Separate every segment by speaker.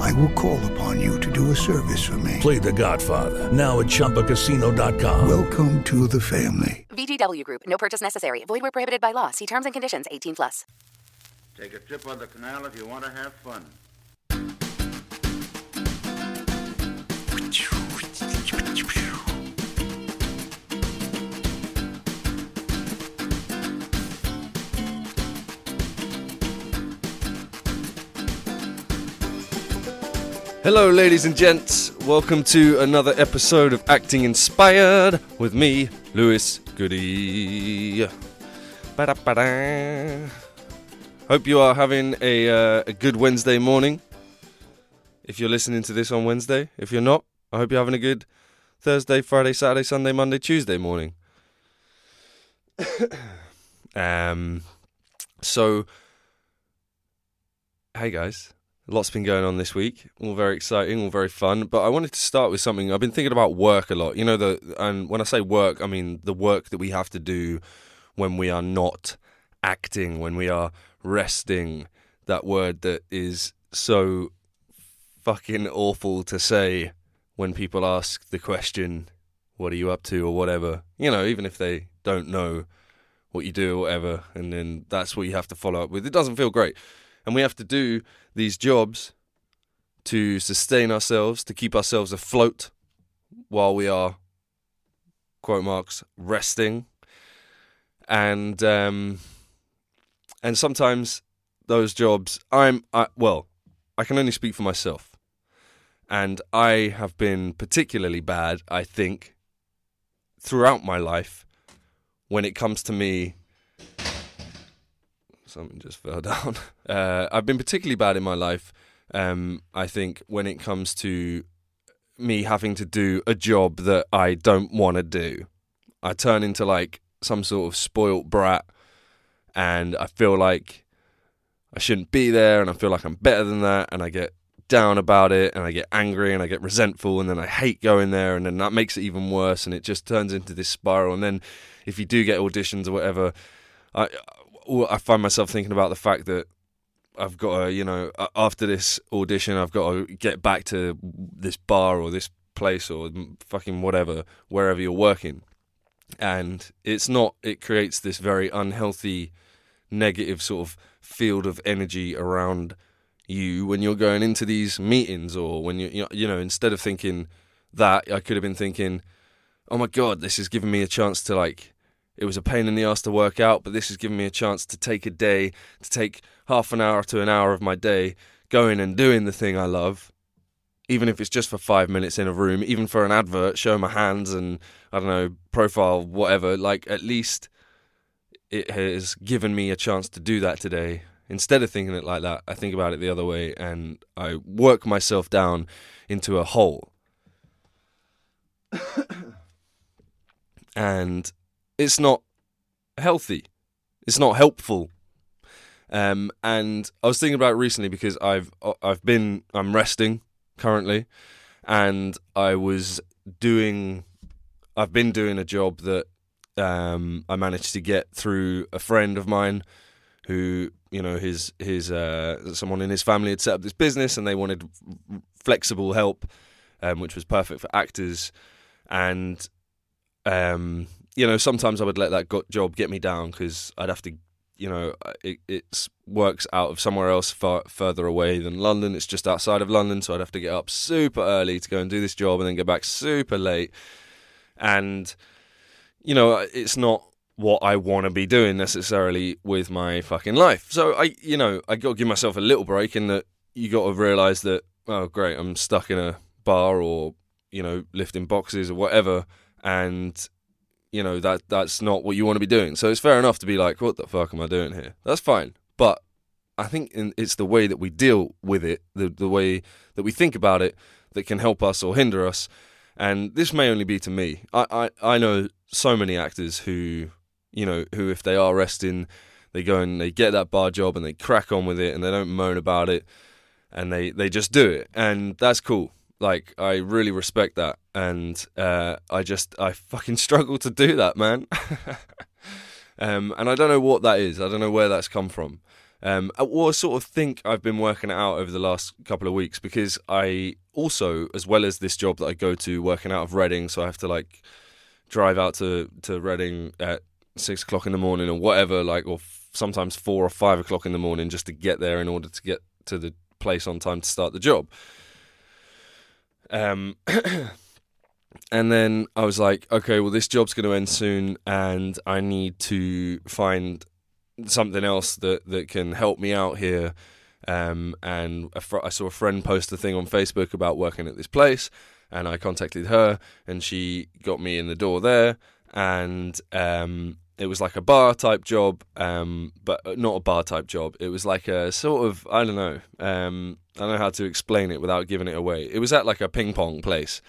Speaker 1: I will call upon you to do a service for me.
Speaker 2: Play The Godfather now at ChumbaCasino.com.
Speaker 1: Welcome to the family.
Speaker 3: VGW Group. No purchase necessary. Void where prohibited by law. See terms and conditions. 18 plus.
Speaker 4: Take a trip on the canal if you want to have fun.
Speaker 5: Hello, ladies and gents. Welcome to another episode of Acting Inspired with me, Lewis Goody. Ba-da-ba-da. Hope you are having a, uh, a good Wednesday morning. If you're listening to this on Wednesday, if you're not, I hope you're having a good Thursday, Friday, Saturday, Sunday, Monday, Tuesday morning. um, so, hey guys, lots been going on this week. All very exciting, all very fun. But I wanted to start with something. I've been thinking about work a lot. You know, the and when I say work, I mean the work that we have to do when we are not acting, when we are resting. That word that is so fucking awful to say when people ask the question, "What are you up to?" or whatever. You know, even if they don't know what you do or whatever, and then that's what you have to follow up with. It doesn't feel great and we have to do these jobs to sustain ourselves, to keep ourselves afloat while we are, quote marks, resting. And um, and sometimes those jobs, I'm I, well, I can only speak for myself, and I have been particularly bad, I think, throughout my life when it comes to me something just fell down. Uh, I've been particularly bad in my life. Um, I think when it comes to me having to do a job that I don't want to do, I turn into like some sort of spoilt brat, and I feel like I shouldn't be there, and I feel like I'm better than that, and I get down about it, and I get angry, and I get resentful, and then I hate going there, and then that makes it even worse, and it just turns into this spiral. And then if you do get auditions or whatever, I I find myself thinking about the fact that I've got to, you know, after this audition, I've got to get back to this bar or this place or fucking whatever, wherever you're working. And it's not, it creates this very unhealthy, negative sort of field of energy around you when you're going into these meetings or when you, you know, instead of thinking that, I could have been thinking, oh my God, this is giving me a chance to like, it was a pain in the ass to work out, but this has given me a chance to take a day, to take half an hour to an hour of my day going and doing the thing I love, even if it's just for five minutes in a room, even for an advert, show my hands and, I don't know, profile, whatever. Like, at least it has given me a chance to do that today. Instead of thinking it like that, I think about it the other way and I work myself down into a hole. and it's not healthy. It's not helpful. Um, and I was thinking about recently because I've I've been I'm resting currently, and I was doing I've been doing a job that um, I managed to get through a friend of mine who you know his his uh, someone in his family had set up this business and they wanted flexible help, um, which was perfect for actors, and um, you know, sometimes I would let that job get me down because I'd have to, you know, it it's works out of somewhere else far further away than London. It's just outside of London, so I'd have to get up super early to go and do this job, and then get back super late. And you know, it's not what I want to be doing necessarily with my fucking life. So I, you know, I got to give myself a little break in that you got to realize that oh great, I'm stuck in a bar or you know lifting boxes or whatever, and you know that that's not what you want to be doing. So it's fair enough to be like, what the fuck am I doing here? That's fine. But I think in, it's the way that we deal with it, the the way that we think about it, that can help us or hinder us. And this may only be to me. I, I, I know so many actors who, you know, who if they are resting, they go and they get that bar job and they crack on with it and they don't moan about it and they, they just do it. And that's cool. Like, I really respect that. And uh, I just, I fucking struggle to do that, man. um, and I don't know what that is. I don't know where that's come from. Um, or I sort of think I've been working it out over the last couple of weeks because I also, as well as this job that I go to, working out of Reading, so I have to like drive out to to Reading at six o'clock in the morning or whatever, like, or f- sometimes four or five o'clock in the morning just to get there in order to get to the place on time to start the job. Um, and then I was like, okay, well, this job's going to end soon, and I need to find something else that that can help me out here. Um, and fr- I saw a friend post a thing on Facebook about working at this place, and I contacted her, and she got me in the door there, and um, it was like a bar type job, um, but not a bar type job. It was like a sort of I don't know, um, I don't know how to explain it without giving it away. It was at like a ping pong place,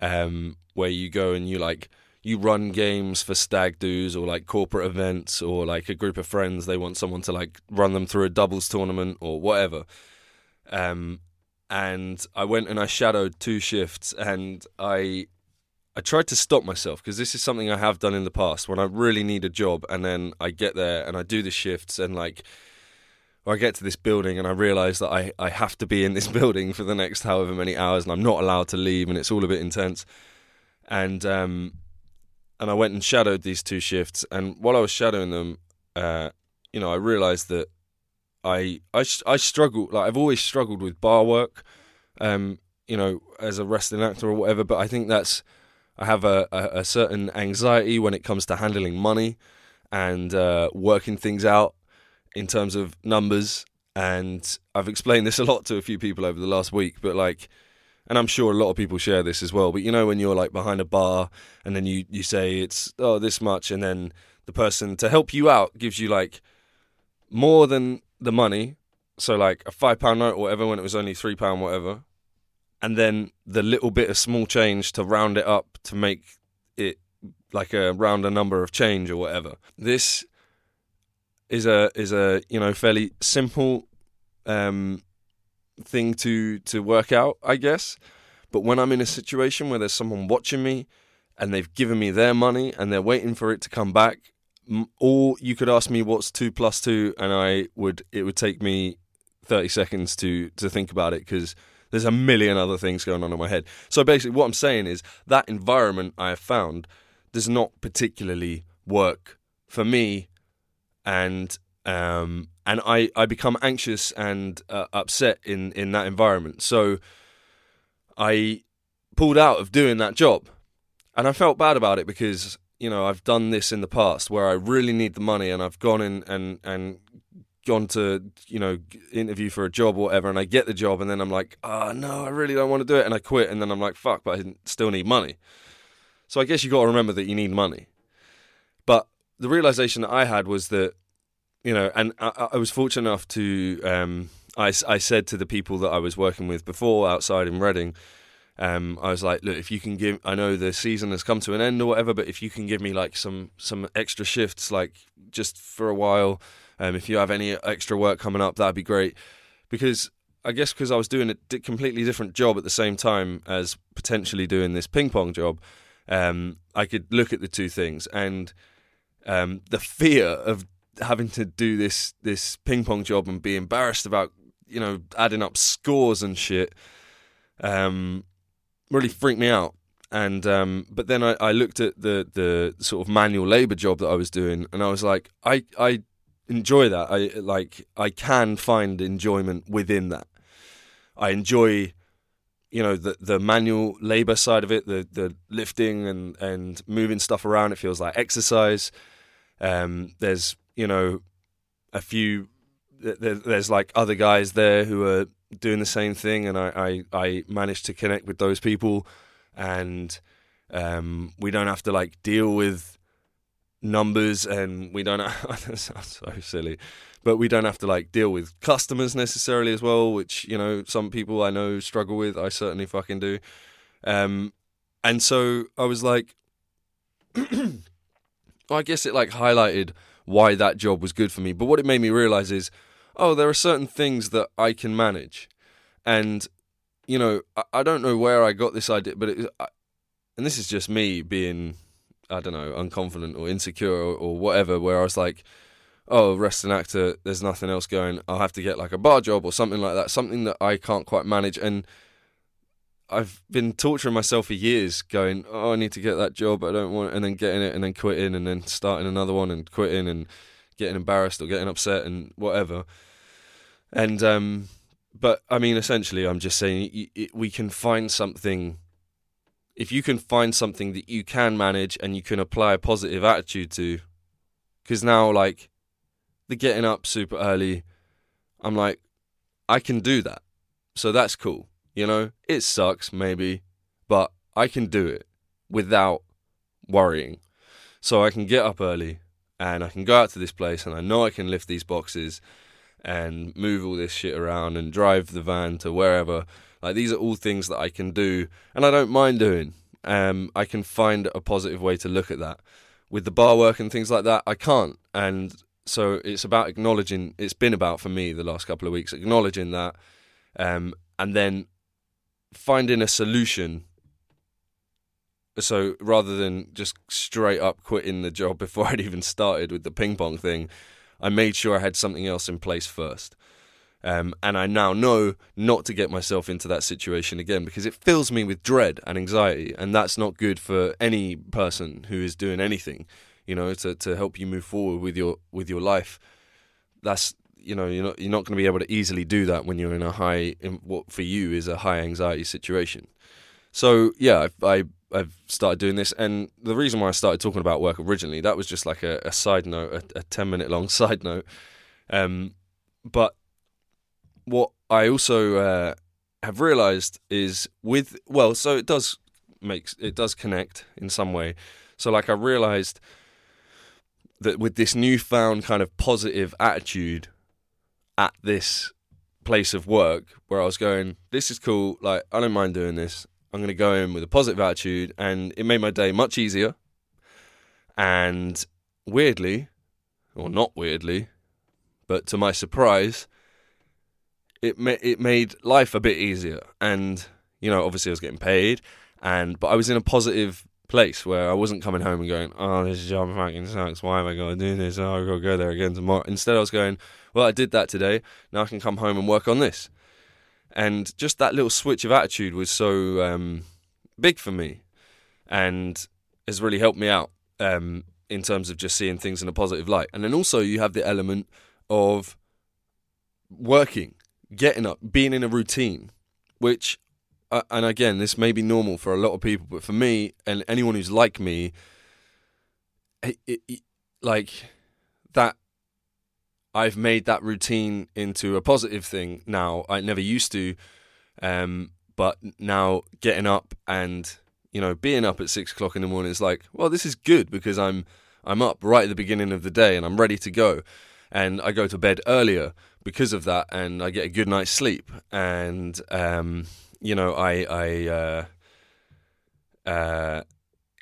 Speaker 5: um, where you go and you like you run games for stag do's or like corporate events or like a group of friends they want someone to like run them through a doubles tournament or whatever um, and i went and i shadowed two shifts and i i tried to stop myself because this is something i have done in the past when i really need a job and then i get there and i do the shifts and like I get to this building and I realise that I, I have to be in this building for the next however many hours and I'm not allowed to leave and it's all a bit intense. And um, and I went and shadowed these two shifts. And while I was shadowing them, uh, you know, I realised that I I I struggle. Like I've always struggled with bar work, um, you know, as a wrestling actor or whatever. But I think that's I have a, a, a certain anxiety when it comes to handling money and uh, working things out in terms of numbers. And I've explained this a lot to a few people over the last week, but like and I'm sure a lot of people share this as well. But you know, when you're like behind a bar and then you you say it's oh this much, and then the person to help you out gives you like more than the money, so like a five pound note or whatever when it was only three pound whatever, and then the little bit of small change to round it up to make it like a rounder number of change or whatever. This is a is a you know fairly simple um, thing to to work out, I guess. But when I'm in a situation where there's someone watching me and they've given me their money and they're waiting for it to come back, or you could ask me what's two plus two, and I would it would take me thirty seconds to to think about it because there's a million other things going on in my head. So basically, what I'm saying is that environment I have found does not particularly work for me, and um, and I, I become anxious and uh, upset in, in that environment. So I pulled out of doing that job, and I felt bad about it because you know I've done this in the past where I really need the money, and I've gone in and and gone to you know interview for a job or whatever, and I get the job, and then I'm like, oh no, I really don't want to do it, and I quit, and then I'm like, fuck, but I still need money. So I guess you got to remember that you need money. But the realization that I had was that you know, and I, I was fortunate enough to. Um, I, I said to the people that I was working with before outside in Reading, um, I was like, look, if you can give, I know the season has come to an end or whatever, but if you can give me like some some extra shifts, like just for a while, um, if you have any extra work coming up, that'd be great. Because I guess because I was doing a completely different job at the same time as potentially doing this ping pong job, um, I could look at the two things and um, the fear of having to do this this ping pong job and be embarrassed about you know adding up scores and shit um, really freaked me out. And um, but then I, I looked at the the sort of manual labor job that I was doing, and I was like, I I enjoy that. I like I can find enjoyment within that. I enjoy you know the the manual labor side of it, the the lifting and and moving stuff around. It feels like exercise. Um, there's you know, a few. There's like other guys there who are doing the same thing, and I I, I managed to connect with those people, and um, we don't have to like deal with numbers, and we don't. Have, that sounds so silly, but we don't have to like deal with customers necessarily as well, which you know some people I know struggle with. I certainly fucking do. Um, and so I was like, I guess it like highlighted why that job was good for me. But what it made me realize is, oh, there are certain things that I can manage, and you know, I, I don't know where I got this idea, but it, I, and this is just me being, I don't know, unconfident or insecure or, or whatever. Where I was like, oh, resting actor, there's nothing else going. I'll have to get like a bar job or something like that, something that I can't quite manage. And I've been torturing myself for years, going, oh, I need to get that job, I don't want, it, and then getting it, and then quitting, and then starting another one, and quitting, and getting embarrassed or getting upset, and whatever. And um, but I mean, essentially, I'm just saying we can find something. If you can find something that you can manage and you can apply a positive attitude to, because now, like, the getting up super early, I'm like, I can do that. So that's cool. You know, it sucks maybe, but I can do it without worrying. So I can get up early and I can go out to this place and I know I can lift these boxes and move all this shit around and drive the van to wherever. Like these are all things that I can do and I don't mind doing. Um, I can find a positive way to look at that. With the bar work and things like that, I can't. And so it's about acknowledging. It's been about for me the last couple of weeks acknowledging that, um, and then finding a solution. So rather than just straight up quitting the job before I'd even started with the ping pong thing, I made sure I had something else in place first. Um, and I now know not to get myself into that situation again because it fills me with dread and anxiety, and that's not good for any person who is doing anything. You know, to to help you move forward with your with your life. That's you know you're not you're not going to be able to easily do that when you're in a high in what for you is a high anxiety situation. So yeah, I, I I've started doing this, and the reason why I started talking about work originally that was just like a, a side note, a, a, ten minute long side note. Um, but what I also uh, have realised is with well, so it does makes it does connect in some way. So like I realised that with this newfound kind of positive attitude at this place of work where I was going, this is cool. Like, I don't mind doing this. I'm going to go in with a positive attitude. And it made my day much easier. And weirdly, or not weirdly, but to my surprise, it ma- it made life a bit easier. And, you know, obviously I was getting paid. And, but I was in a positive place where I wasn't coming home and going, oh, this job fucking sucks. Why am I going to do this? Oh, I've got to go there again tomorrow. Instead, I was going, well, I did that today. Now I can come home and work on this. And just that little switch of attitude was so um, big for me and has really helped me out um, in terms of just seeing things in a positive light. And then also, you have the element of working, getting up, being in a routine, which uh, and again, this may be normal for a lot of people, but for me and anyone who's like me, it, it, it, like that, I've made that routine into a positive thing now. I never used to, um, but now getting up and you know being up at six o'clock in the morning is like, well, this is good because I'm I'm up right at the beginning of the day and I'm ready to go, and I go to bed earlier because of that, and I get a good night's sleep, and um, you know, I, I, uh, uh,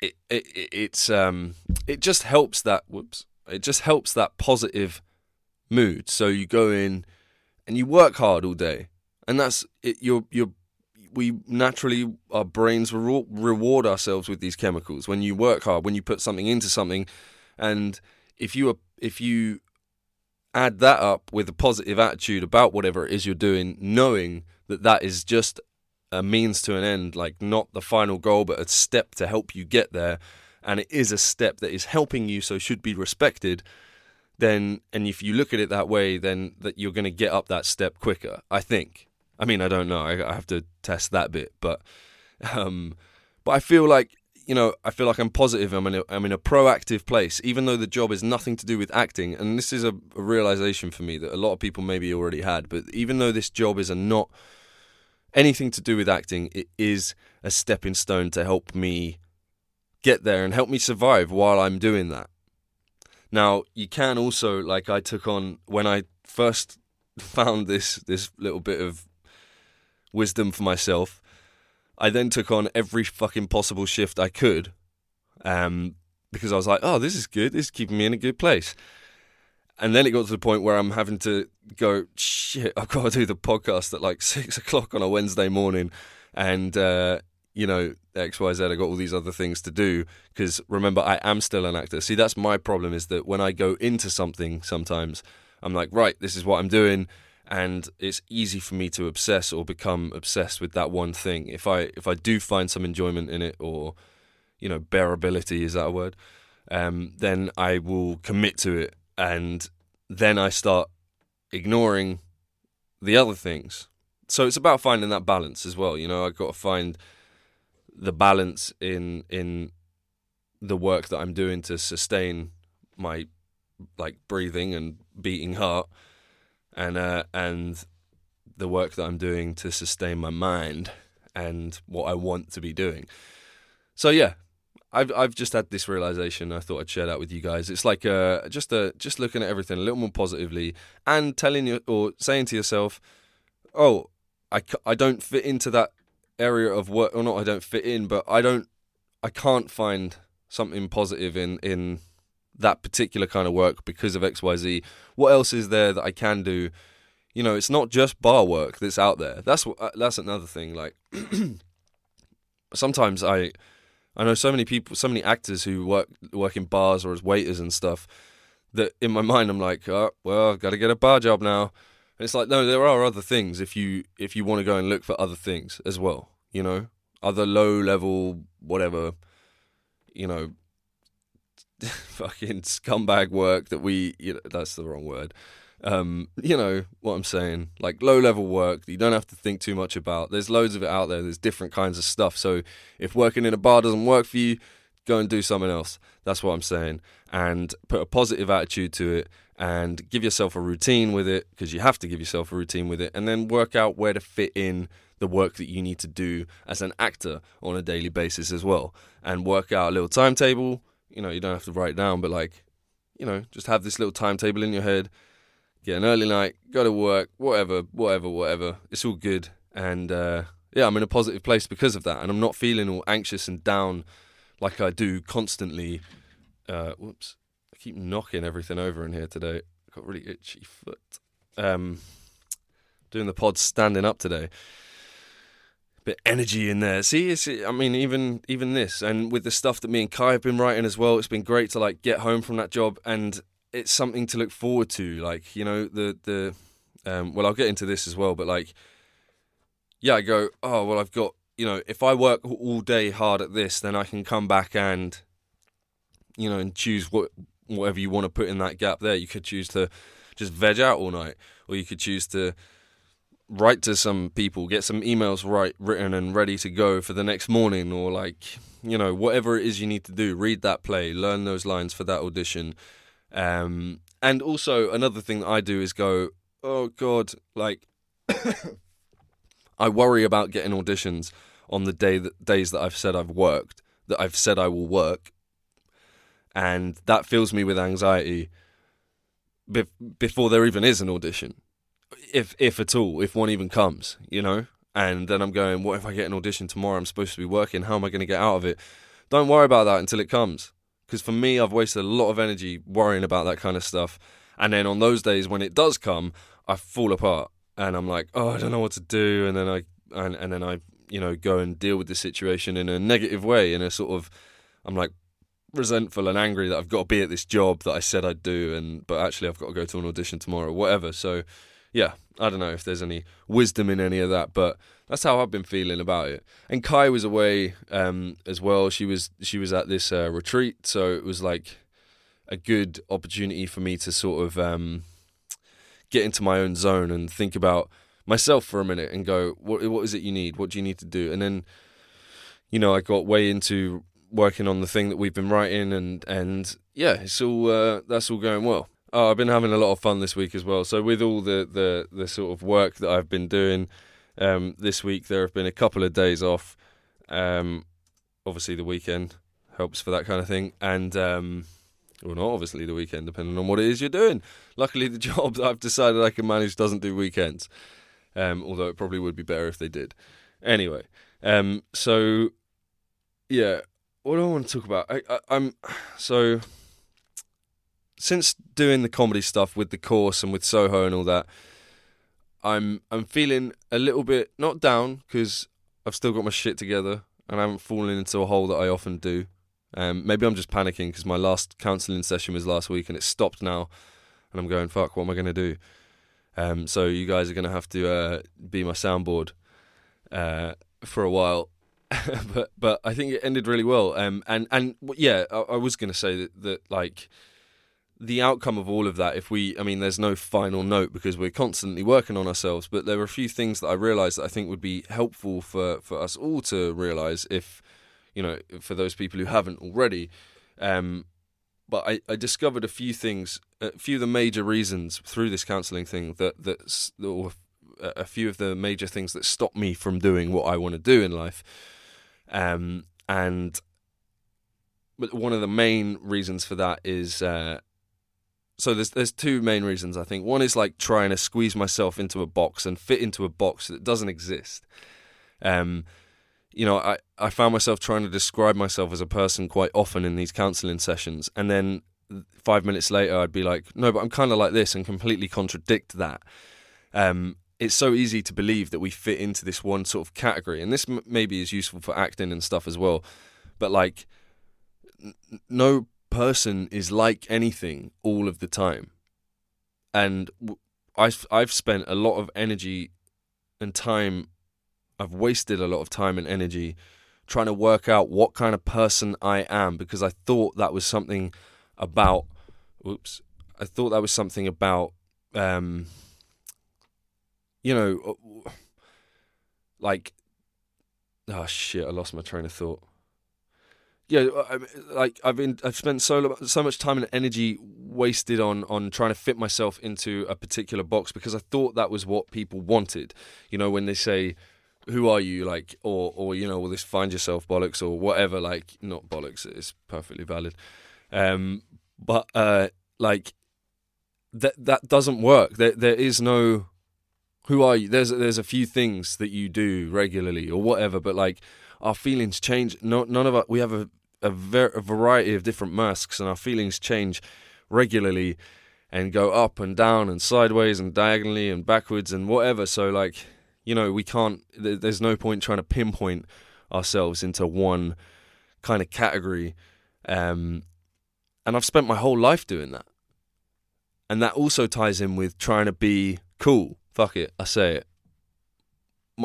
Speaker 5: it, it, it's, um, it just helps that, whoops, it just helps that positive mood. So you go in and you work hard all day, and that's it. You're, we naturally, our brains re- reward ourselves with these chemicals when you work hard, when you put something into something, and if you are, if you add that up with a positive attitude about whatever it is you're doing, knowing that that is just a means to an end, like not the final goal, but a step to help you get there, and it is a step that is helping you, so should be respected. Then, and if you look at it that way, then that you're going to get up that step quicker. I think. I mean, I don't know. I, I have to test that bit, but, um, but I feel like you know, I feel like I'm positive. I'm in a, I'm in a proactive place, even though the job is nothing to do with acting. And this is a, a realization for me that a lot of people maybe already had. But even though this job is a not anything to do with acting, it is a stepping stone to help me get there and help me survive while I'm doing that. Now, you can also, like I took on when I first found this this little bit of wisdom for myself, I then took on every fucking possible shift I could, um, because I was like, oh, this is good. This is keeping me in a good place. And then it got to the point where I'm having to go, shit, I've got to do the podcast at like six o'clock on a Wednesday morning. And, uh, you know, XYZ, I got all these other things to do. Because remember, I am still an actor. See, that's my problem is that when I go into something sometimes, I'm like, right, this is what I'm doing. And it's easy for me to obsess or become obsessed with that one thing. If I if I do find some enjoyment in it, or you know, bearability is that a word? Um, then I will commit to it, and then I start ignoring the other things. So it's about finding that balance as well. You know, I've got to find the balance in in the work that I'm doing to sustain my like breathing and beating heart, and uh, and the work that I'm doing to sustain my mind and what I want to be doing. So yeah, I've I've just had this realization. I thought I'd share that with you guys. It's like uh, just a just looking at everything a little more positively and telling you or saying to yourself, "Oh, I, I don't fit into that area of work, or not. I don't fit in, but I don't. I can't find something positive in in that particular kind of work because of X Y Z. What else is there that I can do? You know, it's not just bar work that's out there. That's what uh, that's another thing. Like sometimes I I know so many people, so many actors who work work in bars or as waiters and stuff. That in my mind, I'm like, oh, well, I've got to get a bar job now. It's like, no, there are other things if you if you want to go and look for other things as well. You know, other low level whatever, you know, fucking scumbag work that we. You know, that's the wrong word um, you know what I'm saying, like low level work that you don't have to think too much about. There's loads of it out there. There's different kinds of stuff. So if working in a bar doesn't work for you, go and do something else. That's what I'm saying. And put a positive attitude to it and give yourself a routine with it because you have to give yourself a routine with it and then work out where to fit in the work that you need to do as an actor on a daily basis as well and work out a little timetable. You know, you don't have to write down, but like, you know, just have this little timetable in your head get an early night, go to work, whatever, whatever, whatever. It's all good. And uh, yeah, I'm in a positive place because of that. And I'm not feeling all anxious and down like I do constantly. Uh, whoops. I keep knocking everything over in here today. I've got really itchy foot. Um, doing the pod standing up today. Bit energy in there. See, it's, I mean, even even this, and with the stuff that me and Kai have been writing as well, it's been great to like get home from that job and it's something to look forward to. Like you know the the um, well, I'll get into this as well, but like yeah, I go oh well, I've got you know if I work all day hard at this, then I can come back and you know and choose what whatever you want to put in that gap there. You could choose to just veg out all night, or you could choose to write to some people, get some emails right written and ready to go for the next morning, or like you know whatever it is you need to do. Read that play, learn those lines for that audition, um, and also another thing that I do is go, oh god, like I worry about getting auditions on the day that days that I've said I've worked, that I've said I will work, and that fills me with anxiety be- before there even is an audition, if if at all, if one even comes, you know. And then I'm going, what if I get an audition tomorrow? I'm supposed to be working. How am I going to get out of it? Don't worry about that until it comes. Because for me, I've wasted a lot of energy worrying about that kind of stuff. And then on those days when it does come, I fall apart and I'm like, oh, I don't know what to do. And then I and, and then I you know go and deal with the situation in a negative way, in a sort of I'm like resentful and angry that I've got to be at this job that I said I'd do, and but actually I've got to go to an audition tomorrow, whatever. So yeah, I don't know if there's any wisdom in any of that, but that's how I've been feeling about it. And Kai was away um, as well. She was she was at this uh, retreat, so it was like a good opportunity for me to sort of um, get into my own zone and think about myself for a minute and go, what what is it you need? What do you need to do? And then, you know, I got way into working on the thing that we've been writing, and and yeah, it's all uh, that's all going well. Oh, I've been having a lot of fun this week as well. So with all the the the sort of work that I've been doing um, this week, there have been a couple of days off. Um, obviously, the weekend helps for that kind of thing, and um, well, not obviously the weekend, depending on what it is you're doing. Luckily, the job that I've decided I can manage doesn't do weekends. Um, although it probably would be better if they did. Anyway, Um, so yeah, what do I want to talk about? I, I, I'm so since doing the comedy stuff with the course and with Soho and all that, I'm I'm feeling a little bit not down because I've still got my shit together and I haven't fallen into a hole that I often do. Um, maybe I'm just panicking because my last counselling session was last week and it stopped now, and I'm going fuck. What am I going to do? Um, so you guys are going to have to uh, be my soundboard uh, for a while. but but I think it ended really well. Um, and and yeah, I, I was going to say that that like the outcome of all of that, if we, I mean, there's no final note because we're constantly working on ourselves, but there are a few things that I realised that I think would be helpful for, for us all to realise if, you know, for those people who haven't already. Um, but I, I discovered a few things, a few of the major reasons through this counselling thing that, that, or a few of the major things that stop me from doing what I want to do in life. Um, and one of the main reasons for that is uh, so there's there's two main reasons I think. One is like trying to squeeze myself into a box and fit into a box that doesn't exist. Um, you know, I, I found myself trying to describe myself as a person quite often in these counselling sessions, and then five minutes later I'd be like, no, but I'm kind of like this, and completely contradict that. Um, it's so easy to believe that we fit into this one sort of category, and this m- maybe is useful for acting and stuff as well. But like, n- no person is like anything all of the time. And I've, I've spent a lot of energy and time, I've wasted a lot of time and energy trying to work out what kind of person I am because I thought that was something about, oops, I thought that was something about, um, you know, uh, like, oh shit, I lost my train of thought yeah, I, like I've been, I've spent so so much time and energy wasted on on trying to fit myself into a particular box because I thought that was what people wanted. You know, when they say, "Who are you?" like, or or you know, all this "find yourself" bollocks or whatever. Like, not bollocks. It's perfectly valid. Um, but uh, like that that doesn't work. There there is no who are you. There's there's a few things that you do regularly or whatever, but like our feelings change. No, none of us. We have a a, ver- a variety of different masks, and our feelings change regularly and go up and down and sideways and diagonally and backwards and whatever. So, like, you know, we can't, there's no point trying to pinpoint ourselves into one kind of category. Um, and I've spent my whole life doing that. And that also ties in with trying to be cool. Fuck it, I say it.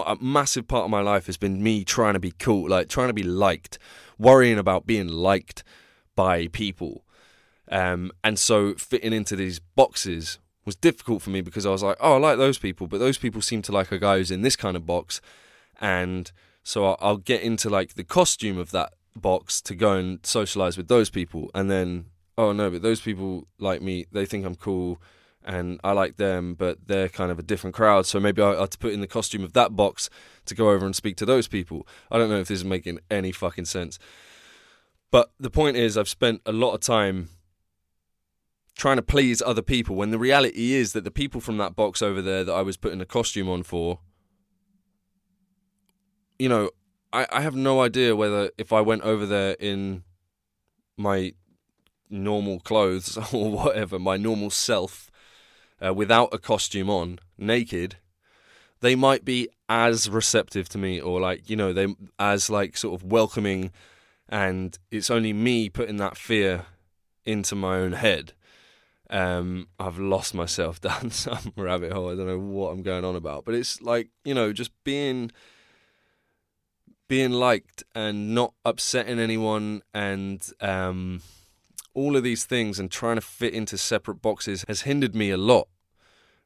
Speaker 5: A massive part of my life has been me trying to be cool, like trying to be liked, worrying about being liked by people. Um, and so fitting into these boxes was difficult for me because I was like, oh, I like those people, but those people seem to like a guy who's in this kind of box. And so I'll, I'll get into like the costume of that box to go and socialize with those people. And then, oh no, but those people like me, they think I'm cool and I like them, but they're kind of a different crowd. So maybe I, I to put in the costume of that box to go over and speak to those people. I don't know if this is making any fucking sense. But the point is, I've spent a lot of time trying to please other people when the reality is that the people from that box over there that I was putting a costume on for, you know, I, I have no idea whether if I went over there in my normal clothes or whatever, my normal self, uh, without a costume on, naked, they might be as receptive to me or like you know they as like sort of welcoming and it's only me putting that fear into my own head um, I've lost myself down some rabbit hole. I don't know what I'm going on about, but it's like you know, just being being liked and not upsetting anyone, and um, all of these things, and trying to fit into separate boxes has hindered me a lot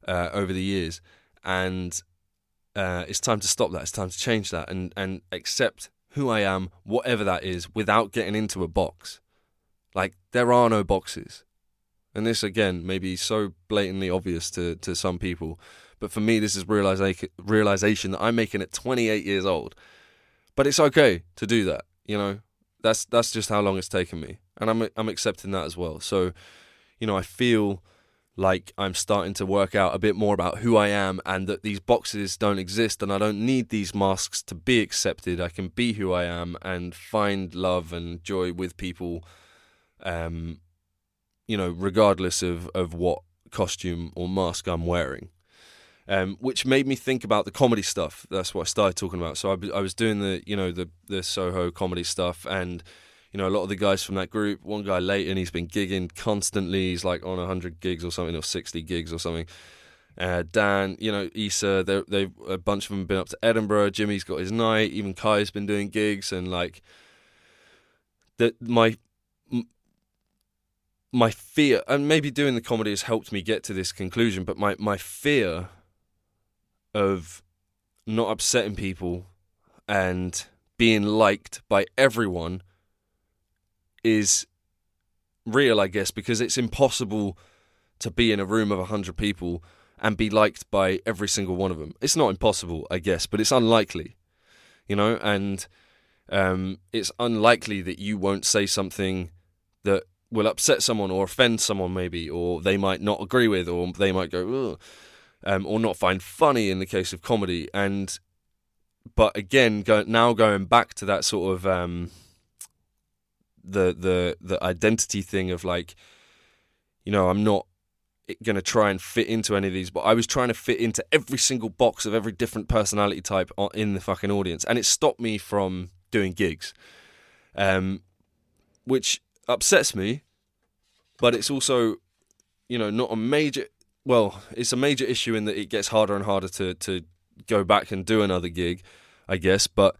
Speaker 5: uh, over the years. And uh, it's time to stop that. It's time to change that and, and accept who I am, whatever that is, without getting into a box. Like, there are no boxes. And this, again, may be so blatantly obvious to, to some people. But for me, this is realization, realization that I'm making at 28 years old. But it's okay to do that, you know? That's that's just how long it's taken me. And I'm I'm accepting that as well. So, you know, I feel like I'm starting to work out a bit more about who I am and that these boxes don't exist and I don't need these masks to be accepted. I can be who I am and find love and joy with people, um, you know, regardless of, of what costume or mask I'm wearing. Um, which made me think about the comedy stuff. That's what I started talking about. So I, I was doing the, you know, the the Soho comedy stuff, and you know, a lot of the guys from that group. One guy, Leighton, he's been gigging constantly. He's like on hundred gigs or something, or sixty gigs or something. Uh, Dan, you know, Issa, they a bunch of them have been up to Edinburgh. Jimmy's got his night. Even Kai's been doing gigs, and like that my my fear, and maybe doing the comedy has helped me get to this conclusion. But my my fear of not upsetting people and being liked by everyone is real, I guess, because it's impossible to be in a room of 100 people and be liked by every single one of them. It's not impossible, I guess, but it's unlikely, you know, and um, it's unlikely that you won't say something that will upset someone or offend someone, maybe, or they might not agree with, or they might go, um, or not find funny in the case of comedy. And but again, go, now going back to that sort of um, the the the identity thing of like, you know, I'm not going to try and fit into any of these, but I was trying to fit into every single box of every different personality type in the fucking audience, and it stopped me from doing gigs, um, which upsets me. But it's also, you know, not a major well, it's a major issue in that it gets harder and harder to to go back and do another gig, I guess. But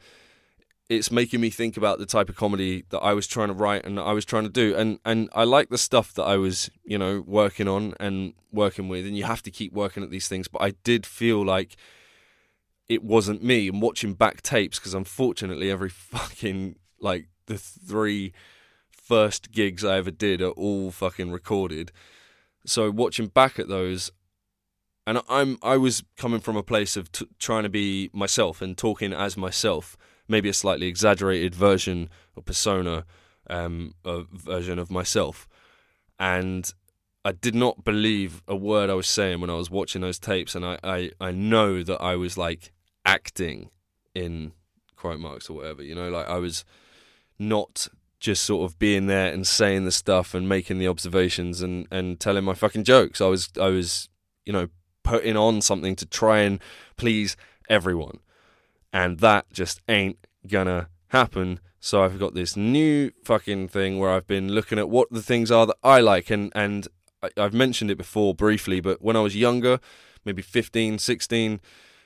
Speaker 5: it's making me think about the type of comedy that I was trying to write and I was trying to do. And and I like the stuff that I was, you know, working on and working with. And you have to keep working at these things. But I did feel like it wasn't me. And watching back tapes, because unfortunately, every fucking like the three first gigs I ever did are all fucking recorded. So watching back at those, and I'm I was coming from a place of t- trying to be myself and talking as myself, maybe a slightly exaggerated version or persona, um, a version of myself, and I did not believe a word I was saying when I was watching those tapes, and I I, I know that I was like acting in quote marks or whatever, you know, like I was not just sort of being there and saying the stuff and making the observations and, and telling my fucking jokes. I was I was, you know, putting on something to try and please everyone. And that just ain't gonna happen. So I've got this new fucking thing where I've been looking at what the things are that I like and and I've mentioned it before briefly, but when I was younger, maybe 15, 16,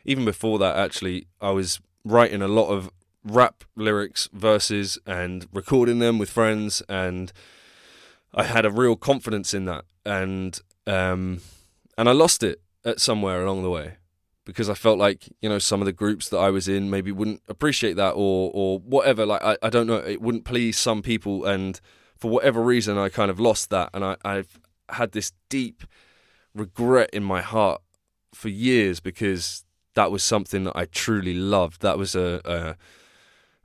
Speaker 5: even before that actually, I was writing a lot of rap lyrics, verses, and recording them with friends, and I had a real confidence in that, and um, and I lost it at somewhere along the way because I felt like you know some of the groups that I was in maybe wouldn't appreciate that or or whatever. Like I, I don't know, it wouldn't please some people, and for whatever reason, I kind of lost that, and I, I've had this deep regret in my heart for years because that was something that I truly loved. That was a, a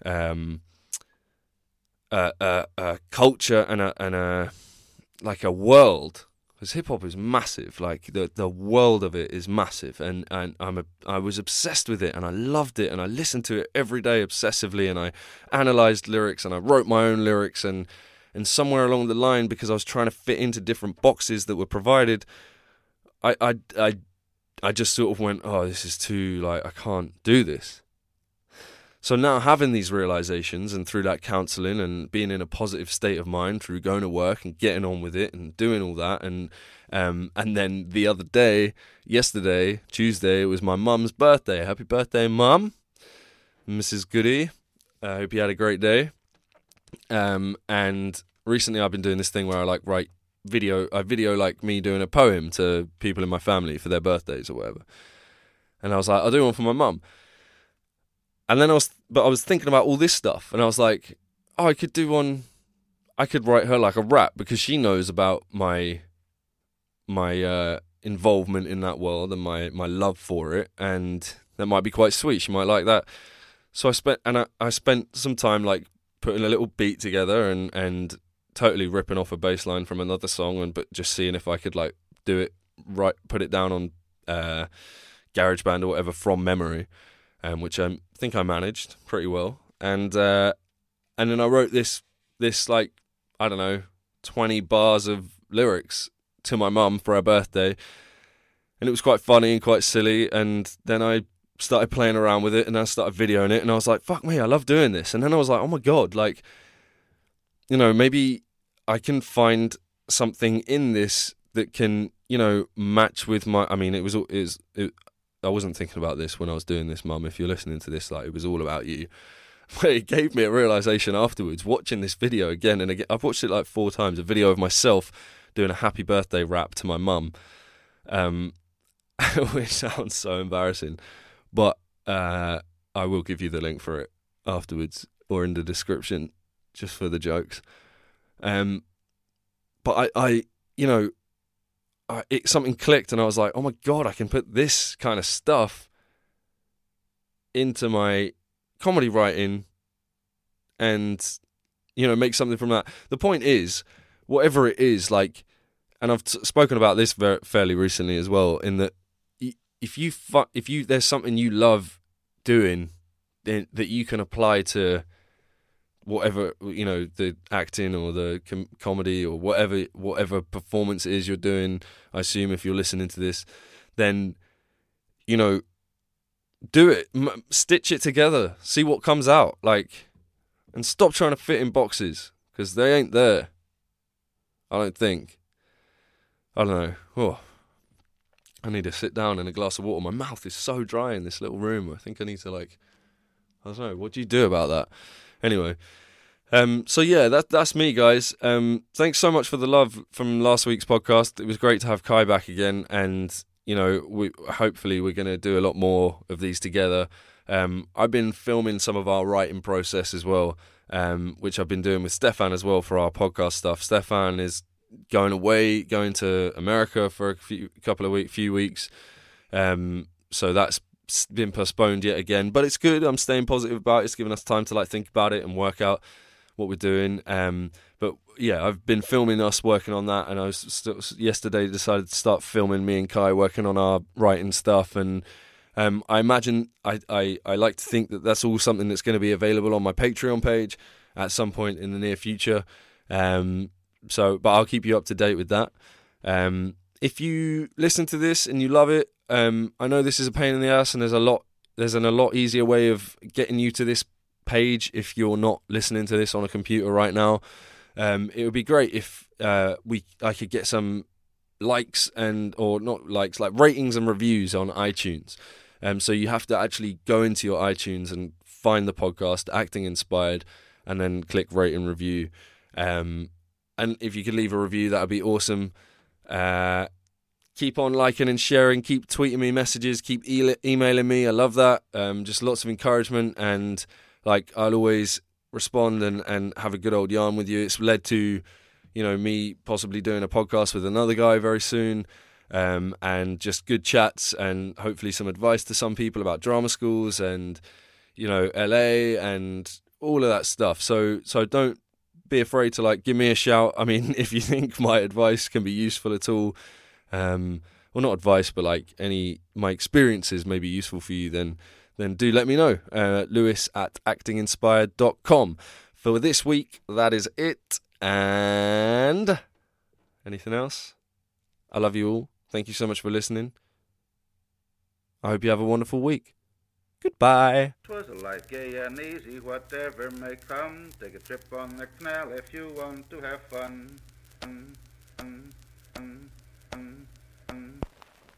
Speaker 5: um, a, a, a culture and a and a like a world because hip hop is massive. Like the the world of it is massive, and and I'm a I was obsessed with it, and I loved it, and I listened to it every day obsessively, and I analyzed lyrics, and I wrote my own lyrics, and and somewhere along the line, because I was trying to fit into different boxes that were provided, I I I I just sort of went, oh, this is too like I can't do this. So now having these realizations and through that counseling and being in a positive state of mind through going to work and getting on with it and doing all that and um, and then the other day, yesterday, Tuesday, it was my mum's birthday. Happy birthday, mum, Mrs. Goody. I hope you had a great day. Um, and recently, I've been doing this thing where I like write video. I video like me doing a poem to people in my family for their birthdays or whatever. And I was like, I'll do one for my mum. And then I was, but I was thinking about all this stuff, and I was like, oh, I could do one. I could write her like a rap because she knows about my my uh, involvement in that world and my my love for it, and that might be quite sweet. She might like that. So I spent and I, I spent some time like putting a little beat together and and totally ripping off a bass line from another song and but just seeing if I could like do it right, put it down on uh, GarageBand or whatever from memory, um, which I think I managed pretty well. And uh, and then I wrote this this like I don't know twenty bars of lyrics to my mum for her birthday, and it was quite funny and quite silly. And then I started playing around with it, and I started videoing it, and I was like, "Fuck me, I love doing this." And then I was like, "Oh my god, like." You know, maybe I can find something in this that can, you know, match with my. I mean, it was it was. It, I wasn't thinking about this when I was doing this, Mum. If you're listening to this, like it was all about you. But it gave me a realization afterwards, watching this video again and again. I've watched it like four times. A video of myself doing a happy birthday rap to my mum, um, which sounds so embarrassing, but uh, I will give you the link for it afterwards or in the description, just for the jokes. Um, but I, I, you know, It something clicked, and I was like, oh my god, I can put this kind of stuff into my comedy writing, and you know, make something from that. The point is, whatever it is, like, and I've t- spoken about this fairly recently as well. In that, if you fu- if you there's something you love doing, then that you can apply to whatever you know the acting or the com- comedy or whatever whatever performance it is you're doing i assume if you're listening to this then you know do it M- stitch it together see what comes out like and stop trying to fit in boxes because they ain't there i don't think. I don't know. Oh i need to sit down in a glass of water. My mouth is so dry in this little room. I think i need to like i don't know what do you do about that Anyway, um, so yeah, that that's me, guys. Um, thanks so much for the love from last week's podcast. It was great to have Kai back again, and you know, we hopefully we're going to do a lot more of these together. Um, I've been filming some of our writing process as well, um, which I've been doing with Stefan as well for our podcast stuff. Stefan is going away, going to America for a few, couple of week, few weeks. Um, so that's been postponed yet again, but it's good. I'm staying positive about it. It's given us time to like think about it and work out what we're doing. Um, but yeah, I've been filming us working on that, and I was still, yesterday decided to start filming me and Kai working on our writing stuff. And um, I imagine I, I I like to think that that's all something that's going to be available on my Patreon page at some point in the near future. Um, so, but I'll keep you up to date with that. Um, if you listen to this and you love it, um, I know this is a pain in the ass, and there's a lot. There's an, a lot easier way of getting you to this page if you're not listening to this on a computer right now. Um, it would be great if uh, we I could get some likes and or not likes like ratings and reviews on iTunes. Um, so you have to actually go into your iTunes and find the podcast Acting Inspired, and then click rate and review. Um, and if you could leave a review, that would be awesome. Uh, keep on liking and sharing. Keep tweeting me messages. Keep e- emailing me. I love that. Um, just lots of encouragement and like I'll always respond and, and have a good old yarn with you. It's led to, you know, me possibly doing a podcast with another guy very soon. Um, and just good chats and hopefully some advice to some people about drama schools and you know LA and all of that stuff. So so don't be afraid to like give me a shout. I mean, if you think my advice can be useful at all, um, well, not advice, but like any my experiences may be useful for you, then then do let me know. Uh, Lewis at actinginspired.com. For this week, that is it. And anything else? I love you all. Thank you so much for listening. I hope you have a wonderful week. Goodbye.
Speaker 4: Twas a life gay and easy, whatever may come. Take a trip on the canal if you want to have fun, fun.